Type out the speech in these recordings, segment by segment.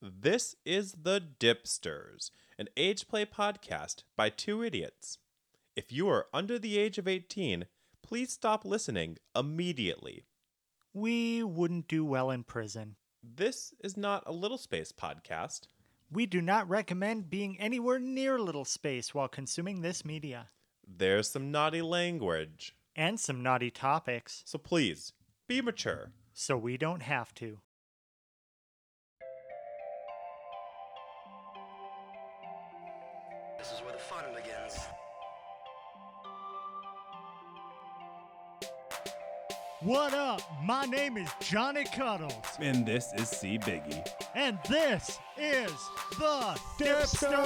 This is The Dipsters, an age play podcast by two idiots. If you are under the age of 18, please stop listening immediately. We wouldn't do well in prison. This is not a Little Space podcast. We do not recommend being anywhere near Little Space while consuming this media. There's some naughty language, And some naughty topics, so please be mature. so we don't have to. This is where the fun begins. What up? My name is Johnny Cuddles, And this is C Biggie. and this is the Dipsters!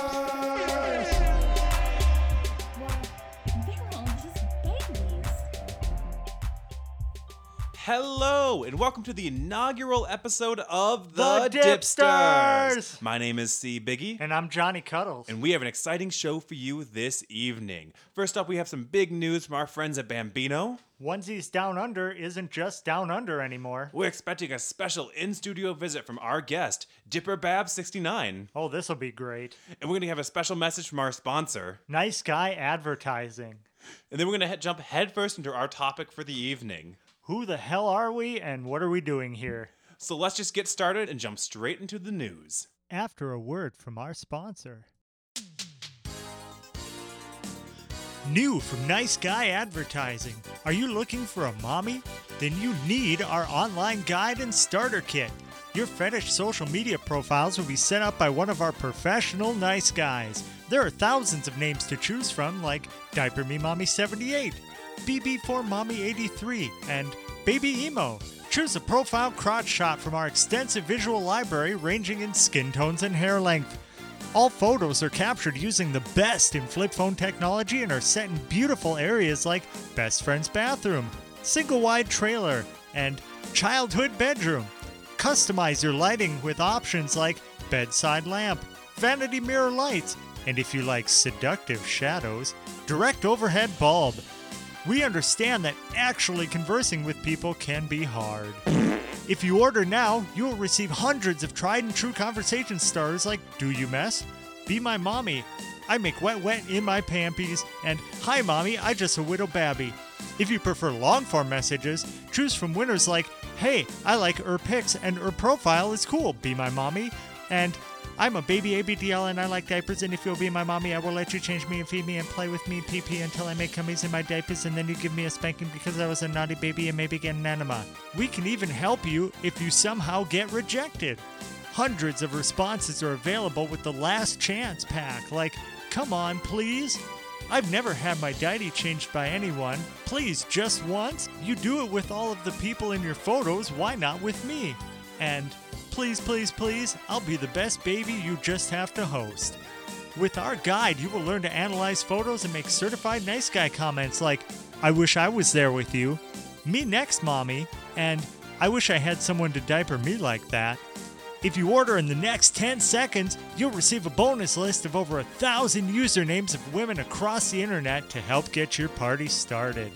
Hello, and welcome to the inaugural episode of The, The Dipsters! My name is C Biggie. And I'm Johnny Cuddles. And we have an exciting show for you this evening. First up, we have some big news from our friends at Bambino. Onesies Down Under isn't just Down Under anymore. We're expecting a special in studio visit from our guest, Dipper Bab69. Oh, this'll be great. And we're going to have a special message from our sponsor. Nice guy advertising. And then we're going to he- jump headfirst into our topic for the evening. Who the hell are we and what are we doing here? So let's just get started and jump straight into the news. after a word from our sponsor. New from Nice Guy Advertising. Are you looking for a mommy? Then you need our online guide and starter kit. Your fetish social media profiles will be set up by one of our professional nice guys. There are thousands of names to choose from, like Diaper Me Mommy 78, BB4 Mommy 83, and Baby Emo. Choose a profile crotch shot from our extensive visual library ranging in skin tones and hair length. All photos are captured using the best in flip phone technology and are set in beautiful areas like best friend's bathroom, single wide trailer, and childhood bedroom. Customize your lighting with options like bedside lamp, vanity mirror lights, and if you like seductive shadows, direct overhead bulb. We understand that actually conversing with people can be hard. If you order now, you will receive hundreds of tried and true conversation starters like Do You Mess? Be My Mommy, I Make Wet Wet in My Pampies, and Hi Mommy, I Just a Widow Babby. If you prefer long form messages, choose from winners like Hey, I like her pics and her profile is cool, Be My Mommy, and I'm a baby ABDL and I like diapers, and if you'll be my mommy, I will let you change me and feed me and play with me pee pee until I make cummies in my diapers, and then you give me a spanking because I was a naughty baby and maybe get an enema. We can even help you if you somehow get rejected. Hundreds of responses are available with the last chance pack, like, come on, please. I've never had my diety changed by anyone. Please, just once. You do it with all of the people in your photos, why not with me? And please, please, please, I'll be the best baby you just have to host. With our guide, you will learn to analyze photos and make certified nice guy comments like, I wish I was there with you, me next, mommy, and I wish I had someone to diaper me like that. If you order in the next 10 seconds, you'll receive a bonus list of over a thousand usernames of women across the internet to help get your party started.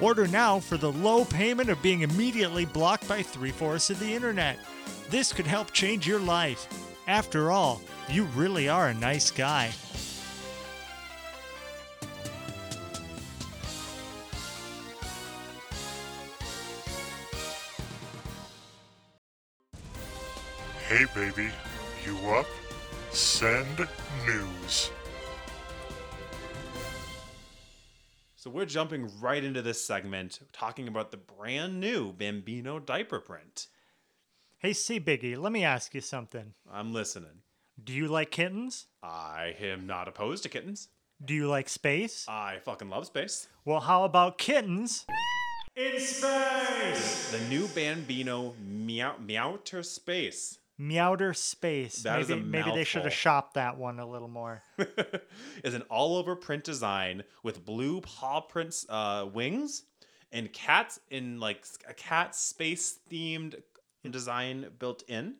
Order now for the low payment of being immediately blocked by three fourths of the internet. This could help change your life. After all, you really are a nice guy. Hey baby, you up? Send news. So we're jumping right into this segment talking about the brand new Bambino diaper print. Hey, C Biggie, let me ask you something. I'm listening. Do you like kittens? I am not opposed to kittens. Do you like space? I fucking love space. Well, how about kittens in space? The new Bambino Meow Meowter Space Meowder space. That is maybe maybe they should have shopped that one a little more. is an all-over print design with blue paw prints uh, wings and cats in like a cat space themed design built in.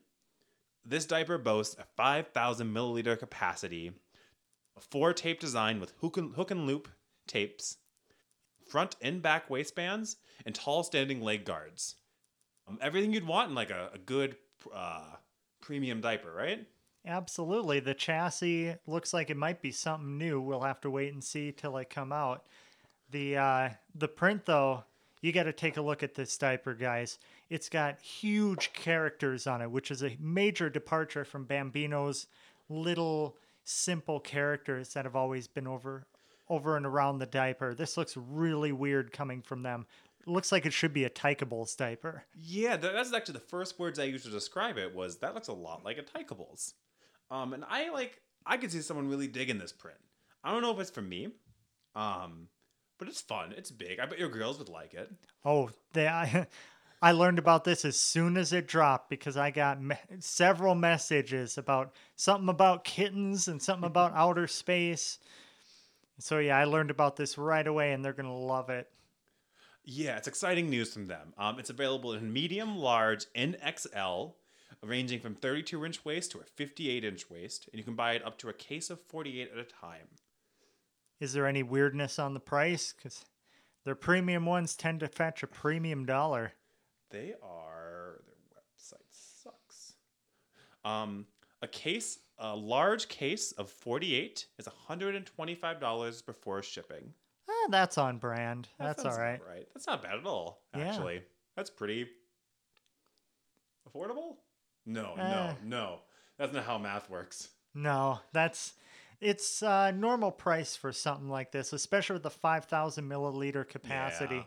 This diaper boasts a 5,000 milliliter capacity, a four tape design with hook and, hook and loop tapes, front and back waistbands, and tall standing leg guards. Um, everything you'd want in like a, a good uh, premium diaper, right? Absolutely. The chassis looks like it might be something new. We'll have to wait and see till they come out. The uh, the print though, you got to take a look at this diaper, guys. It's got huge characters on it, which is a major departure from Bambino's little simple characters that have always been over over and around the diaper. This looks really weird coming from them. looks like it should be a Tykables diaper. Yeah, that's actually the first words I used to describe it was that looks a lot like a Tykables. Um, and I like I could see someone really digging this print. I don't know if it's for me, um, but it's fun. It's big. I bet your girls would like it. Oh, they, I, I learned about this as soon as it dropped because I got me- several messages about something about kittens and something about outer space. So yeah, I learned about this right away, and they're gonna love it. Yeah, it's exciting news from them. Um, it's available in medium, large, and XL, ranging from 32 inch waist to a 58 inch waist, and you can buy it up to a case of 48 at a time. Is there any weirdness on the price? Because their premium ones tend to fetch a premium dollar. They are their website sucks. Um, a case, a large case of 48 is $125 before shipping. Ah, that's on brand. That's all sounds right. That's not bad at all. Yeah. Actually, that's pretty affordable. No, Eh. no, no. That's not how math works. No, that's it's uh, normal price for something like this, especially with the 5,000 milliliter capacity. Yeah.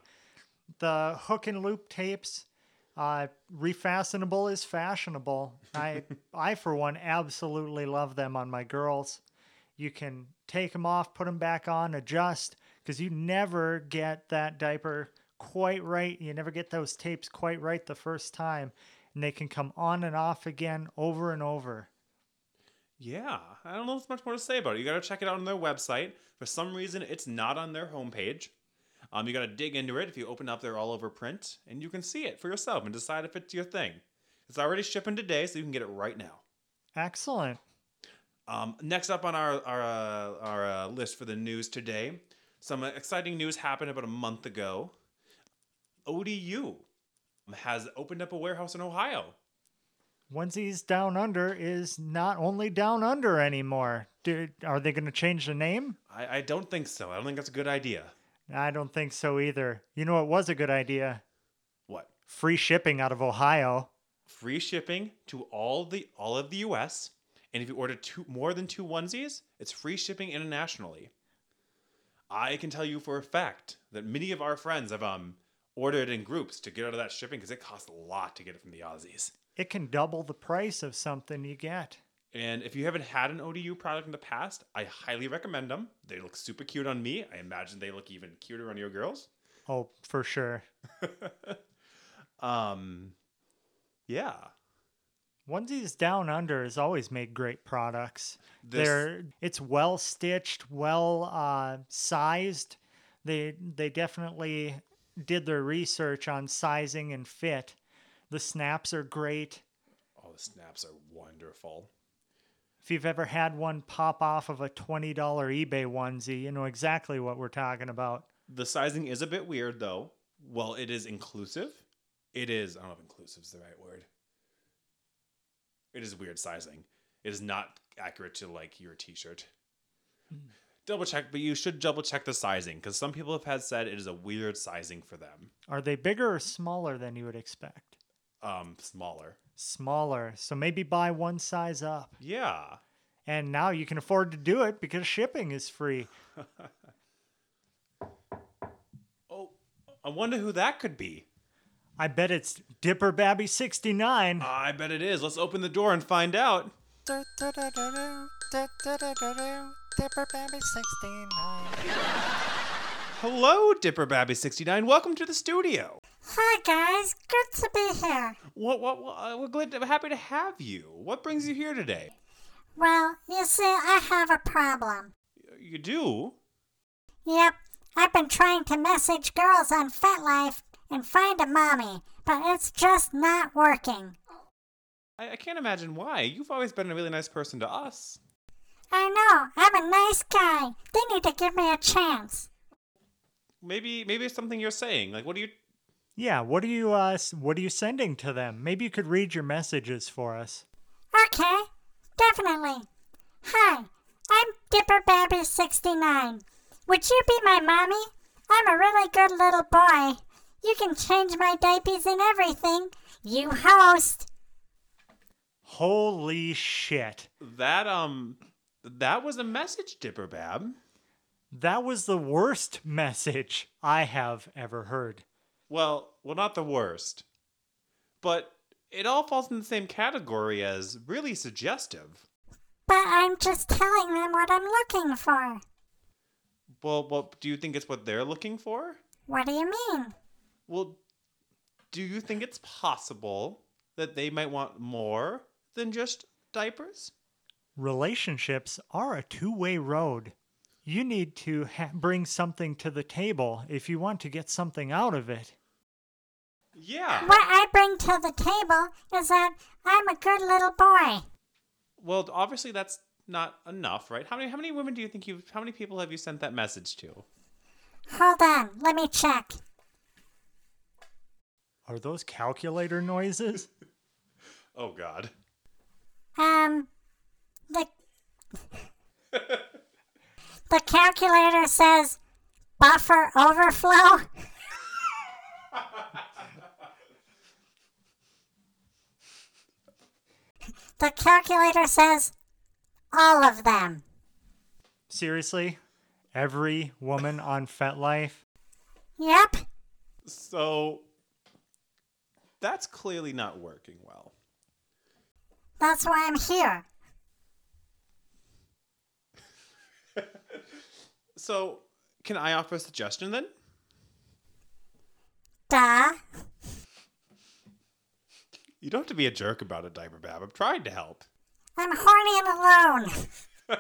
The hook and loop tapes, uh, refastenable is fashionable. I, I for one, absolutely love them on my girls. You can take them off, put them back on, adjust, because you never get that diaper quite right. You never get those tapes quite right the first time, and they can come on and off again over and over. Yeah, I don't know if there's much more to say about it. You got to check it out on their website. For some reason, it's not on their homepage. Um, you got to dig into it if you open up their all over print, and you can see it for yourself and decide if it's your thing. It's already shipping today, so you can get it right now. Excellent. Um, next up on our our, uh, our uh, list for the news today, some exciting news happened about a month ago. ODU has opened up a warehouse in Ohio. Onesies Down Under is not only Down Under anymore. Do, are they going to change the name? I, I don't think so. I don't think that's a good idea. I don't think so either. You know, it was a good idea. What? Free shipping out of Ohio. Free shipping to all the all of the U.S. And if you order two more than two onesies, it's free shipping internationally. I can tell you for a fact that many of our friends have um ordered in groups to get out of that shipping because it costs a lot to get it from the Aussies. It can double the price of something you get. And if you haven't had an ODU product in the past, I highly recommend them. They look super cute on me. I imagine they look even cuter on your girls. Oh, for sure. Um, yeah. Onesies Down Under has always made great products. This- They're it's well stitched, well uh, sized. They they definitely did their research on sizing and fit. The snaps are great. Oh, the snaps are wonderful. If you've ever had one pop off of a $20 eBay onesie, you know exactly what we're talking about. The sizing is a bit weird though. Well, it is inclusive. It is, I don't know if inclusive is the right word. It is weird sizing. It is not accurate to like your t shirt. Double check, but you should double check the sizing because some people have had said it is a weird sizing for them. Are they bigger or smaller than you would expect? Um, smaller. Smaller. So maybe buy one size up. Yeah. And now you can afford to do it because shipping is free. Oh, I wonder who that could be. I bet it's Dipper Babby 69. I bet it is. Let's open the door and find out. Dipper Babby 69. Hello, Dipper Babby 69. Welcome to the studio. Hi guys, good to be here. What, what, what, uh, we're glad to, happy to have you. What brings you here today? Well, you see, I have a problem. You do? Yep, I've been trying to message girls on FetLife and find a mommy, but it's just not working. I, I can't imagine why. You've always been a really nice person to us. I know, I'm a nice guy. They need to give me a chance. Maybe, maybe it's something you're saying. Like, what are you? Yeah, what are you uh what are you sending to them? Maybe you could read your messages for us. Okay, definitely. Hi, I'm Dipper Babby 69. Would you be my mommy? I'm a really good little boy. You can change my diapers and everything. You host. Holy shit. That um that was a message, Dipper Bab. That was the worst message I have ever heard. Well, well not the worst. But it all falls in the same category as really suggestive. But I'm just telling them what I'm looking for. Well, well, do you think it's what they're looking for? What do you mean? Well, do you think it's possible that they might want more than just diapers? Relationships are a two way road. You need to ha- bring something to the table if you want to get something out of it. Yeah. What I bring to the table is that I'm a good little boy. Well, obviously that's not enough, right? How many how many women do you think you how many people have you sent that message to? Hold on, let me check. Are those calculator noises? Oh god. Um, the the calculator says buffer overflow. the calculator says all of them. Seriously? Every woman on FetLife? Yep. So that's clearly not working well. That's why I'm here. So, can I offer a suggestion then? Duh. You don't have to be a jerk about it, Diaper Bab. I'm trying to help. I'm horny and alone.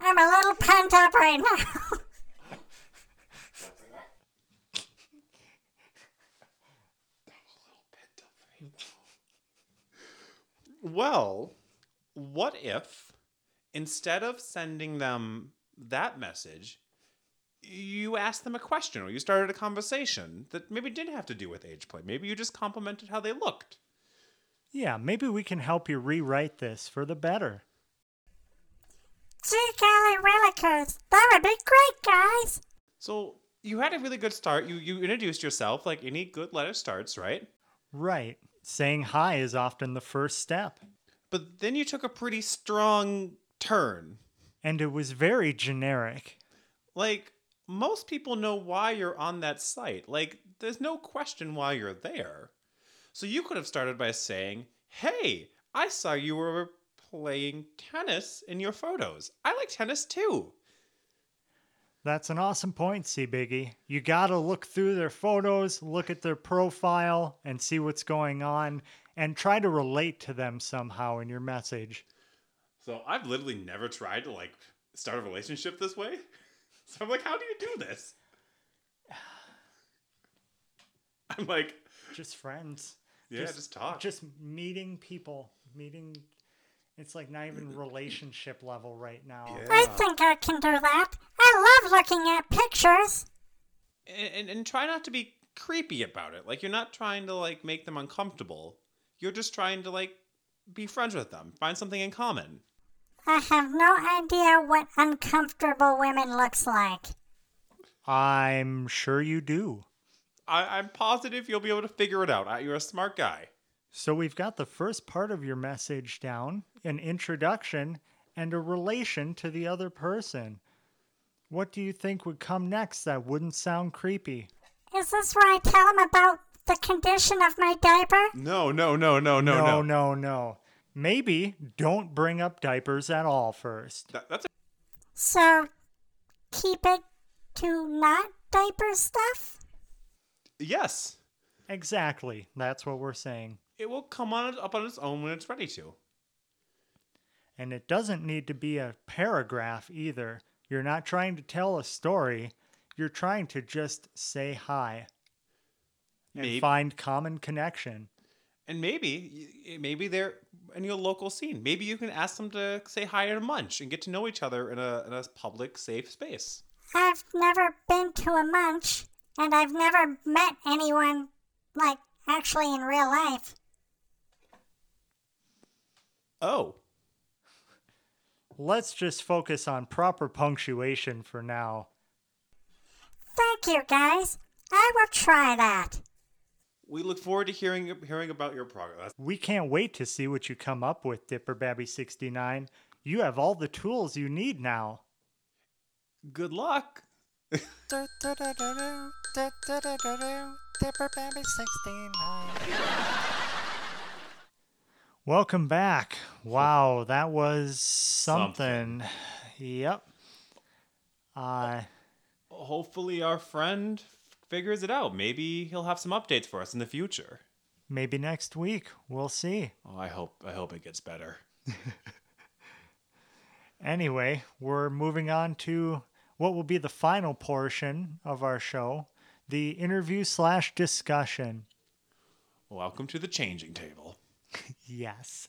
I'm a little pent up right now. Well, what if instead of sending them that message, you asked them a question or you started a conversation that maybe didn't have to do with age play? Maybe you just complimented how they looked. Yeah, maybe we can help you rewrite this for the better. Gee golly willikers, that would be great, guys. So you had a really good start. You you introduced yourself like any good letter starts, right? Right. Saying hi is often the first step. But then you took a pretty strong turn. And it was very generic. Like most people know why you're on that site. Like there's no question why you're there. So you could have started by saying, "Hey, I saw you were playing tennis in your photos. I like tennis too." That's an awesome point, C Biggie. You gotta look through their photos, look at their profile, and see what's going on, and try to relate to them somehow in your message. So I've literally never tried to like start a relationship this way. So I'm like, "How do you do this?" I'm like, Just friends. "Yeah, just, talk." Just meeting people. Meeting. It's like not even relationship level right now. Yeah. I think I can do that. I love looking at pictures. and, and and try not to be creepy about it. Like you're not trying to like make them uncomfortable. You're just trying to like be friends with them, find something in common. I have no idea what uncomfortable women looks like. I'm sure you do. I, I'm positive you'll be able to figure it out. You're a smart guy. So we've got the first part of your message down an introduction and a relation to the other person. What do you think would come next that wouldn't sound creepy? Is this where I tell him about the condition of my diaper? No, no, no, no, no, no, no. no, no. Maybe don't bring up diapers at all first. That, that's a, So, keep it to not diaper stuff? yes. Exactly. That's what we're saying. It will come on up on its own when it's ready to. And it doesn't need to be a paragraph either. You're not trying to tell a story. You're trying to just say hi and Maybe, find common connection. and maybe, maybe they're in your local scene. Maybe you can ask them to say hi at a munch and get to know each other in a in a public, safe space. I've never been to a munch, and I've never met anyone, like, actually in real life. Oh, Let's just focus on proper punctuation for now. Thank you, guys. I will try that. We look forward to hearing hearing about your progress. We can't wait to see what you come up with, Dipper Babby 69. You have all the tools you need now. Good luck. Dipper Babby 69. Welcome back. Wow, that was something. Yep. Uh, Hopefully, our friend figures it out. Maybe he'll have some updates for us in the future. maybe next week. We'll see. Oh, I hope I hope it gets better. Anyway, we're moving on to what will be the final portion of our show the interview slash discussion. Welcome to the changing table. Yes.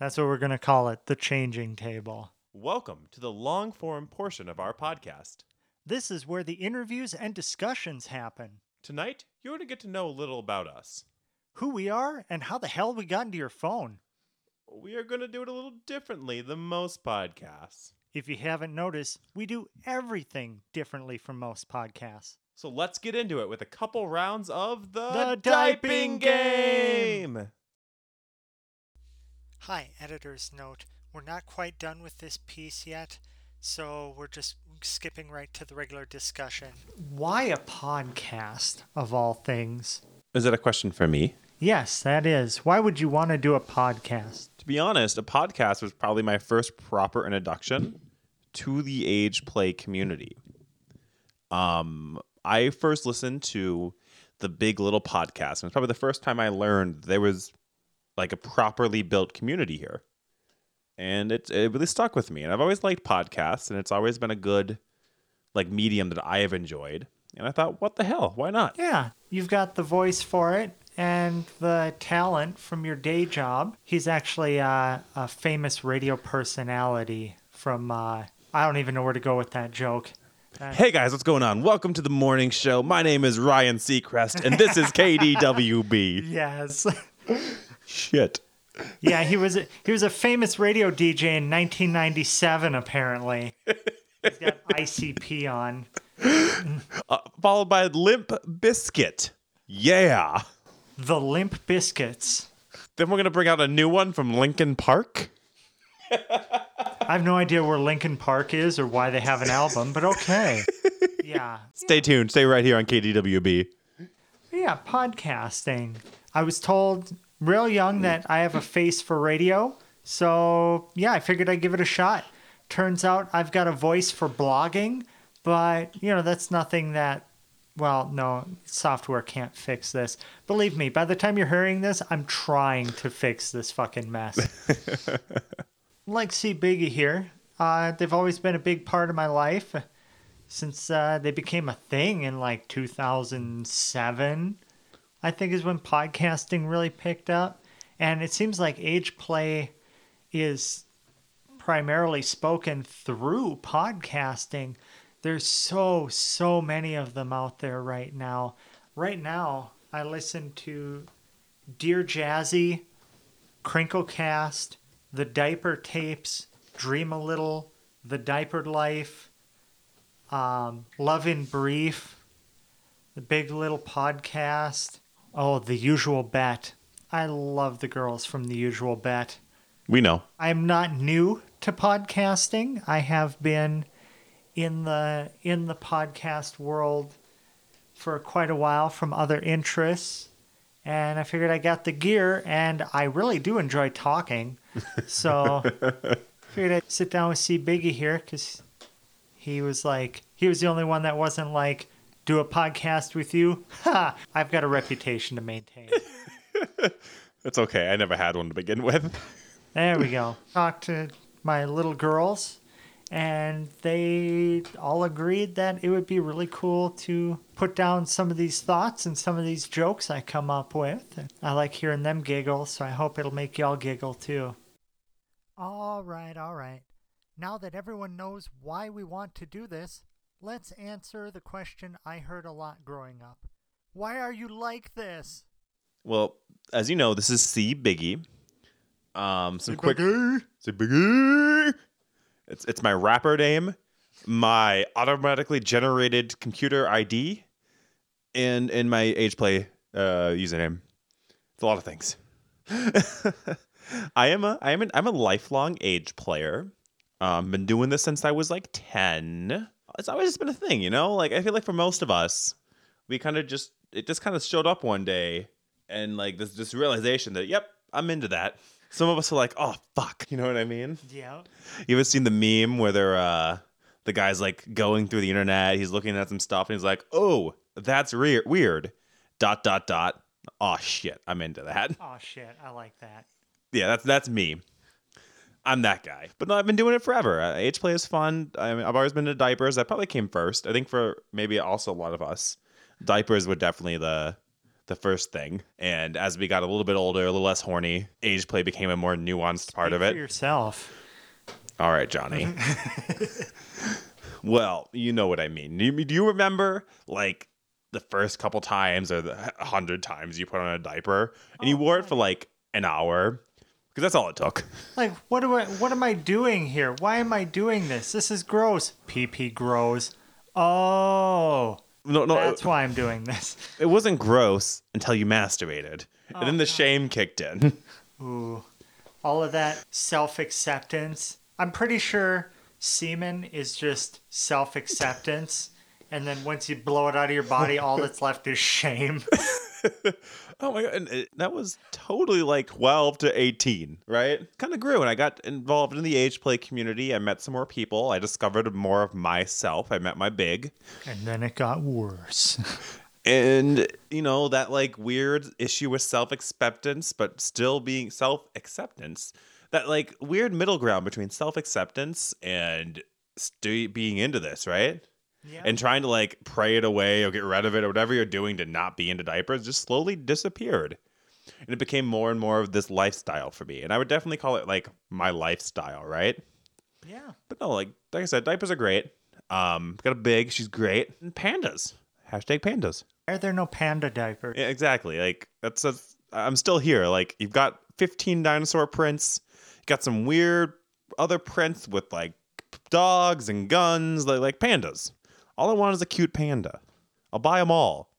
That's what we're going to call it the changing table. Welcome to the long form portion of our podcast. This is where the interviews and discussions happen. Tonight, you're going to get to know a little about us. Who we are and how the hell we got into your phone. We are going to do it a little differently than most podcasts. If you haven't noticed, we do everything differently from most podcasts. So let's get into it with a couple rounds of the, The Game. Game. Hi, editor's note. We're not quite done with this piece yet, so we're just skipping right to the regular discussion. Why a podcast, of all things? Is that a question for me? Yes, that is. Why would you want to do a podcast? To be honest, a podcast was probably my first proper introduction to the age play community. Um, I first listened to the Big Little podcast, and it's probably the first time I learned there was like a properly built community here, and it it really stuck with me. And I've always liked podcasts, and it's always been a good like medium that I have enjoyed. And I thought, what the hell? Why not? Yeah, you've got the voice for it and the talent from your day job. He's actually uh, a famous radio personality from, uh, I don't even know where to go with that joke. Hey guys, what's going on? Welcome to the morning show. My name is Ryan Seacrest, and this is KDWB. Yes. Shit. Yeah, he was a, he was a famous radio DJ in 1997 apparently. He's got ICP on. Uh, followed by Limp Bizkit. Yeah. The Limp Bizkits. Then we're gonna bring out a new one from Linkin Park. I have no idea where Lincoln Park is or why they have an album, but okay. Yeah. Stay tuned. Stay right here on KDWB. Yeah, podcasting. I was told real young that I have a face for radio. So, yeah, I figured I'd give it a shot. Turns out I've got a voice for blogging, but, you know, that's nothing that, well, no, software can't fix this. Believe me, by the time you're hearing this, I'm trying to fix this fucking mess. like C Biggie here. Uh, they've always been a big part of my life since uh, they became a thing in like 2007 i think is when podcasting really picked up and it seems like age play is primarily spoken through podcasting there's so so many of them out there right now right now i listen to dear jazzy crinklecast the diaper tapes dream a little the diapered life um, Love in Brief, the Big Little Podcast. Oh, The Usual Bet. I love the girls from The Usual Bet. We know. I'm not new to podcasting. I have been in the in the podcast world for quite a while from other interests. And I figured I got the gear and I really do enjoy talking. So figured I'd sit down with C Biggie here because he was like he was the only one that wasn't like do a podcast with you. Ha! I've got a reputation to maintain. It's okay. I never had one to begin with. There we go. Talk to my little girls, and they all agreed that it would be really cool to put down some of these thoughts and some of these jokes I come up with. And I like hearing them giggle, so I hope it'll make y'all giggle too. All right, all right. Now that everyone knows why we want to do this, let's answer the question I heard a lot growing up. Why are you like this? Well, as you know, this is C Biggie. Um, some quick. C biggie. It's it's my rapper name, my automatically generated computer ID, and and my age play uh, username. It's a lot of things. I am a I am an, I'm a lifelong age player. Um, been doing this since I was like ten. It's always just been a thing, you know. Like I feel like for most of us, we kind of just it just kind of showed up one day, and like this this realization that yep, I'm into that. Some of us are like, oh fuck, you know what I mean? Yeah. You ever seen the meme where they're uh the guy's like going through the internet, he's looking at some stuff and he's like, "Oh, that's re- weird." Dot dot dot. Oh shit, I'm into that. Oh shit, I like that. Yeah, that's that's me. I'm that guy. But no, I've been doing it forever. Uh, age play is fun. I mean, I've always been into diapers. That probably came first. I think for maybe also a lot of us, diapers were definitely the the first thing. And as we got a little bit older, a little less horny, age play became a more nuanced part of Speak it. Yourself. All right, Johnny. well, you know what I mean. Do you, do you remember like the first couple times or the hundred times you put on a diaper and you wore it for like an hour? Because that's all it took. Like, what do I? What am I doing here? Why am I doing this? This is gross. Pee grows. Oh, No, no, that's it, why I'm doing this. it wasn't gross until you masturbated, and then the oh, shame kicked in. Ooh, all of that self acceptance. I'm pretty sure semen is just self acceptance. And then once you blow it out of your body, all that's left is shame. oh my god, and it, that was totally like 12 to 18, right? Kind of grew, and I got involved in the age play community. I met some more people. I discovered more of myself. I met my big. And then it got worse. and you know that like weird issue with self-acceptance but still being self-acceptance that like weird middle ground between self-acceptance and st- being into this right Yeah. and trying to like pray it away or get rid of it or whatever you're doing to not be into diapers just slowly disappeared and it became more and more of this lifestyle for me and i would definitely call it like my lifestyle right yeah. but no like like i said diapers are great um got a big she's great and pandas hashtag pandas are there no panda diapers? yeah, exactly. Like that's, that's I'm still here. Like you've got 15 dinosaur prints, you got some weird other prints with like dogs and guns, like like pandas. All I want is a cute panda. I'll buy them all,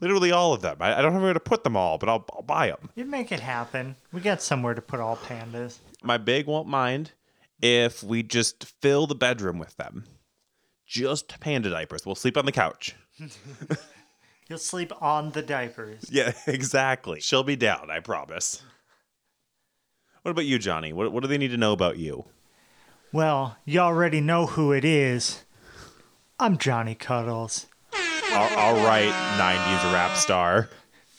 literally all of them. I, I don't have where to put them all, but I'll I'll buy them. You'd make it happen. We got somewhere to put all pandas. My big won't mind if we just fill the bedroom with them. Just panda diapers. We'll sleep on the couch. You'll sleep on the diapers. Yeah, exactly. She'll be down, I promise. What about you, Johnny? What, what do they need to know about you? Well, you already know who it is. I'm Johnny Cuddles. All, all right, 90s rap star.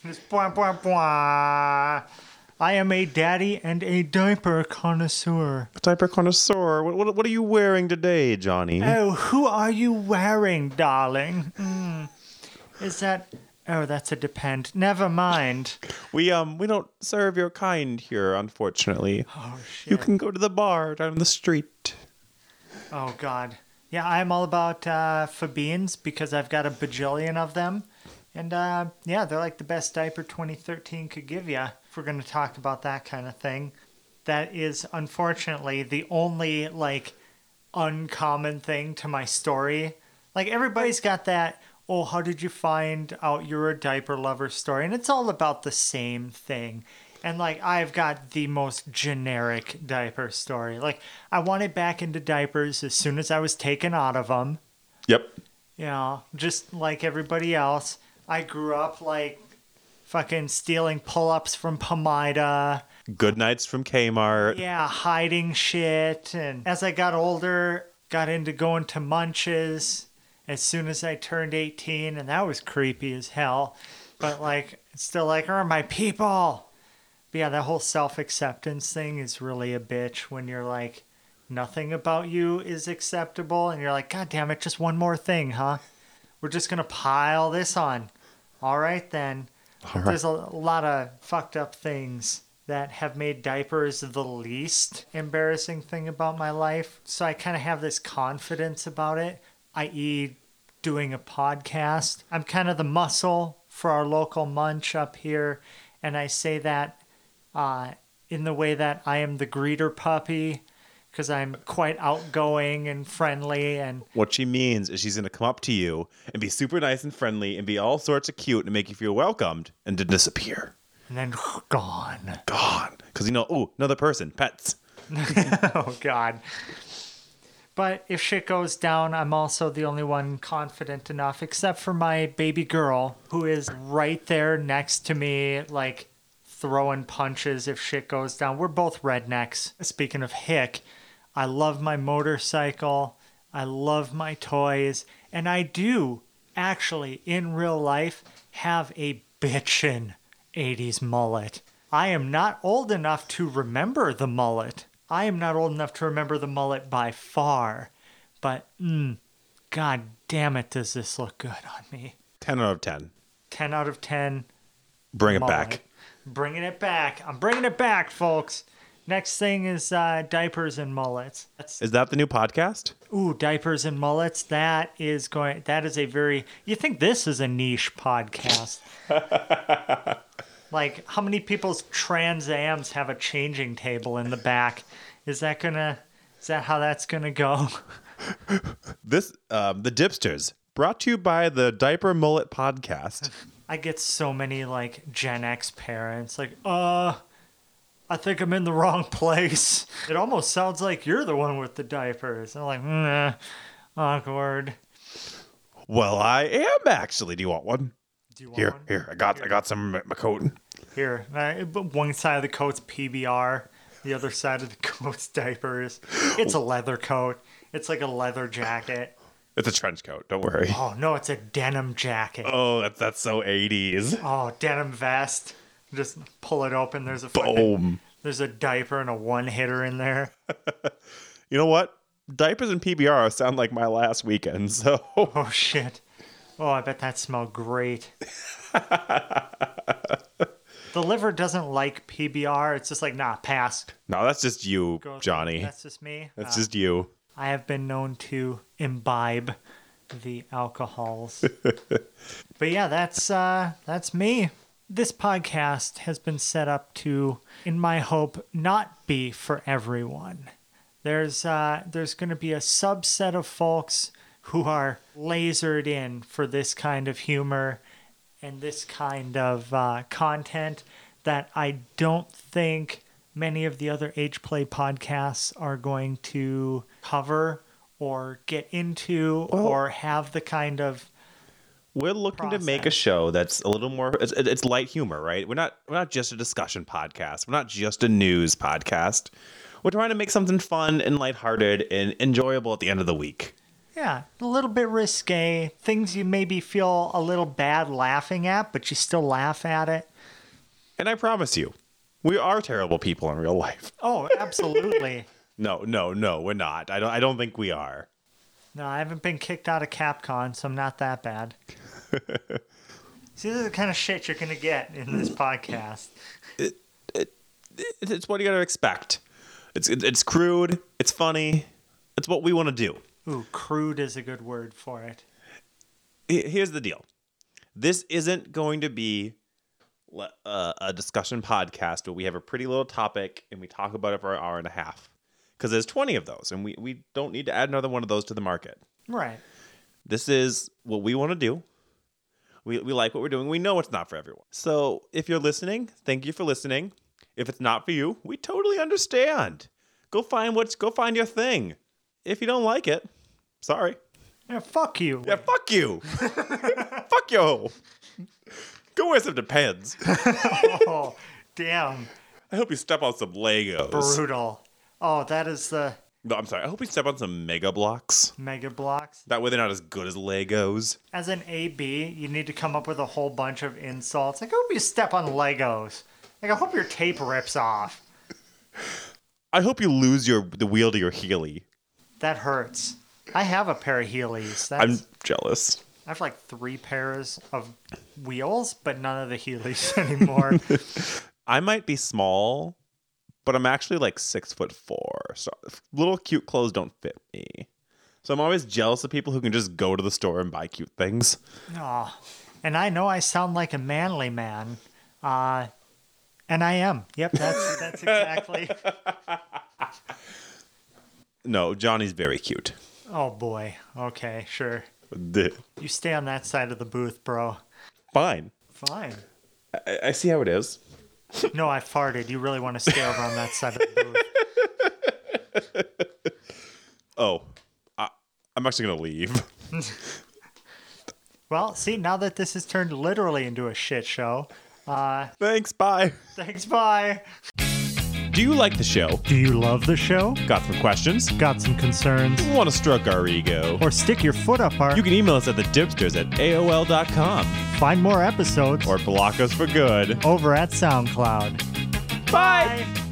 Just blah, blah, blah. I am a daddy and a diaper connoisseur. A Diaper connoisseur. What, what, what are you wearing today, Johnny? Oh, who are you wearing, darling? Mm. Is that. Oh, that's a depend. Never mind. We um we don't serve your kind here, unfortunately. Oh, shit. You can go to the bar down the street. Oh, God. Yeah, I'm all about uh, Fabians because I've got a bajillion of them. And uh, yeah, they're like the best diaper 2013 could give you if we're going to talk about that kind of thing. That is unfortunately the only like uncommon thing to my story. Like everybody's got that, oh, how did you find out you're a diaper lover story? And it's all about the same thing. And like I've got the most generic diaper story. Like I wanted back into diapers as soon as I was taken out of them. Yep. You know, just like everybody else. I grew up like fucking stealing pull ups from Pamida. Good nights from Kmart. Yeah, hiding shit. And as I got older, got into going to munches as soon as I turned 18, and that was creepy as hell. But like, it's still like, are my people? But yeah, that whole self acceptance thing is really a bitch when you're like, nothing about you is acceptable, and you're like, God damn it, just one more thing, huh? We're just gonna pile this on. All right then. All right. There's a lot of fucked up things that have made diapers the least embarrassing thing about my life. So I kind of have this confidence about it, i.e., doing a podcast. I'm kind of the muscle for our local munch up here. And I say that uh, in the way that I am the greeter puppy because I'm quite outgoing and friendly and What she means is she's gonna come up to you and be super nice and friendly and be all sorts of cute and make you feel welcomed and to disappear. and then gone. Gone. Because you know, oh, another person, pets. oh god. But if shit goes down, I'm also the only one confident enough, except for my baby girl, who is right there next to me, like throwing punches if shit goes down. We're both rednecks. Speaking of hick, I love my motorcycle. I love my toys. And I do actually, in real life, have a bitchin' 80s mullet. I am not old enough to remember the mullet. I am not old enough to remember the mullet by far. But, mm, god damn it, does this look good on me. 10 out of 10. 10 out of 10. Bring it mullet. back. Bringing it back. I'm bringing it back, folks. Next thing is uh, diapers and mullets. That's Is that the new podcast? ooh diapers and mullets. That is going. That is a very. You think this is a niche podcast? like how many people's Trans Ams have a changing table in the back? Is that gonna? Is that how that's gonna go? This, um, the Dipsters, brought to you by the Diaper Mullet Podcast. I get so many like Gen X parents like, uh, I think I'm in the wrong place. It almost sounds like you're the one with the diapers. I'm like, nah, awkward. well, I am actually. Do you want one? Do you want Here, one? here. I got, I got some my coat. Here, but one side of the coat's PBR, the other side of the coat's diapers. It's a leather coat. It's like a leather jacket. It's a trench coat. Don't worry. Oh no, it's a denim jacket. Oh, that's that's so 80s. Oh, denim vest. Just pull it open. There's a fucking, Boom. there's a diaper and a one hitter in there. You know what? Diapers and PBR sound like my last weekend. So Oh shit. Oh, I bet that smelled great. the liver doesn't like PBR. It's just like, nah, pass. no, that's just you, Go- Johnny. That's just me. That's Uh, just you. I have been known to imbibe the alcohols. but yeah, that's uh that's me. This podcast has been set up to, in my hope, not be for everyone. There's uh there's gonna be a subset of folks who are lasered in for this kind of humor and this kind of uh, content that I don't think many of the other Age Play podcasts are going to cover or get into or have the kind of We're looking to make a show that's a little more. It's, it's light humor, right? We're not. We're not just a discussion podcast. We're not just a news podcast. We're trying to make something fun and lighthearted and enjoyable at the end of the week. yeah, a little bit risque, things you maybe feel a little bad laughing at, but you still laugh at it. And I promise you, we are terrible people in real life. Oh, absolutely. No, no, no, we're not. I don't. I don't think we are. No, I haven't been kicked out of Capcom, so I'm not that bad. See, this is the kind of shit you're gonna get in this podcast. It, it's what you got to expect. It's it, it's crude. It's funny. It's what we want to do. Ooh, crude is a good word for it. Here's the deal. This isn't going to be uh, a discussion podcast where we have a pretty little topic and we talk about it for an hour and a half. Because there's 20 of those, and we, we don't need to add another one of those to the market. Right. This is what we want to do. We, we like what we're doing. We know it's not for everyone. So if you're listening, thank you for listening. If it's not for you, we totally understand. Go find what's go find your thing. If you don't like it, sorry. Yeah, fuck you. Yeah, fuck you. fuck you. Go wear some Depends. Oh, damn. I hope you step on some Legos. Brutal. Oh, that is the No, I'm sorry. I hope you step on some Mega Bloks. Mega Bloks. That way they're not as good as Legos. As an AB, you need to come up with a whole bunch of insults. Like, I hope you step on Legos. Like, I hope your tape rips off. I hope you lose your the wheel to your Heely. That hurts. I have a pair of Heelys. That's, I'm jealous. I have like three pairs of wheels, but none of the Heelys anymore. I might be small, but I'm actually like six foot four. So little cute clothes don't fit me. So I'm always jealous of people who can just go to the store and buy cute things. Oh, and I know I sound like a manly man. Uh, And I am. Yep, that's that's exactly. No, Johnny's very cute. oh boy. Okay, sure. You stay on that side of the booth, bro. Fine. Fine. I, I see how it is. No, I farted. You really want to stay over on that side of the booth. Oh, I, I'm actually gonna leave. Well, see, now that this has turned literally into a shit show, uh, Thanks. Bye. thanks, bye. Do you like the show? Do you love the show? Got some questions? Got some concerns? Want to stroke our ego? Or stick your foot up our. You can email us at the dipsters at AOL.com find more episodes or block us for good. over at SoundCloud. Bye. Bye.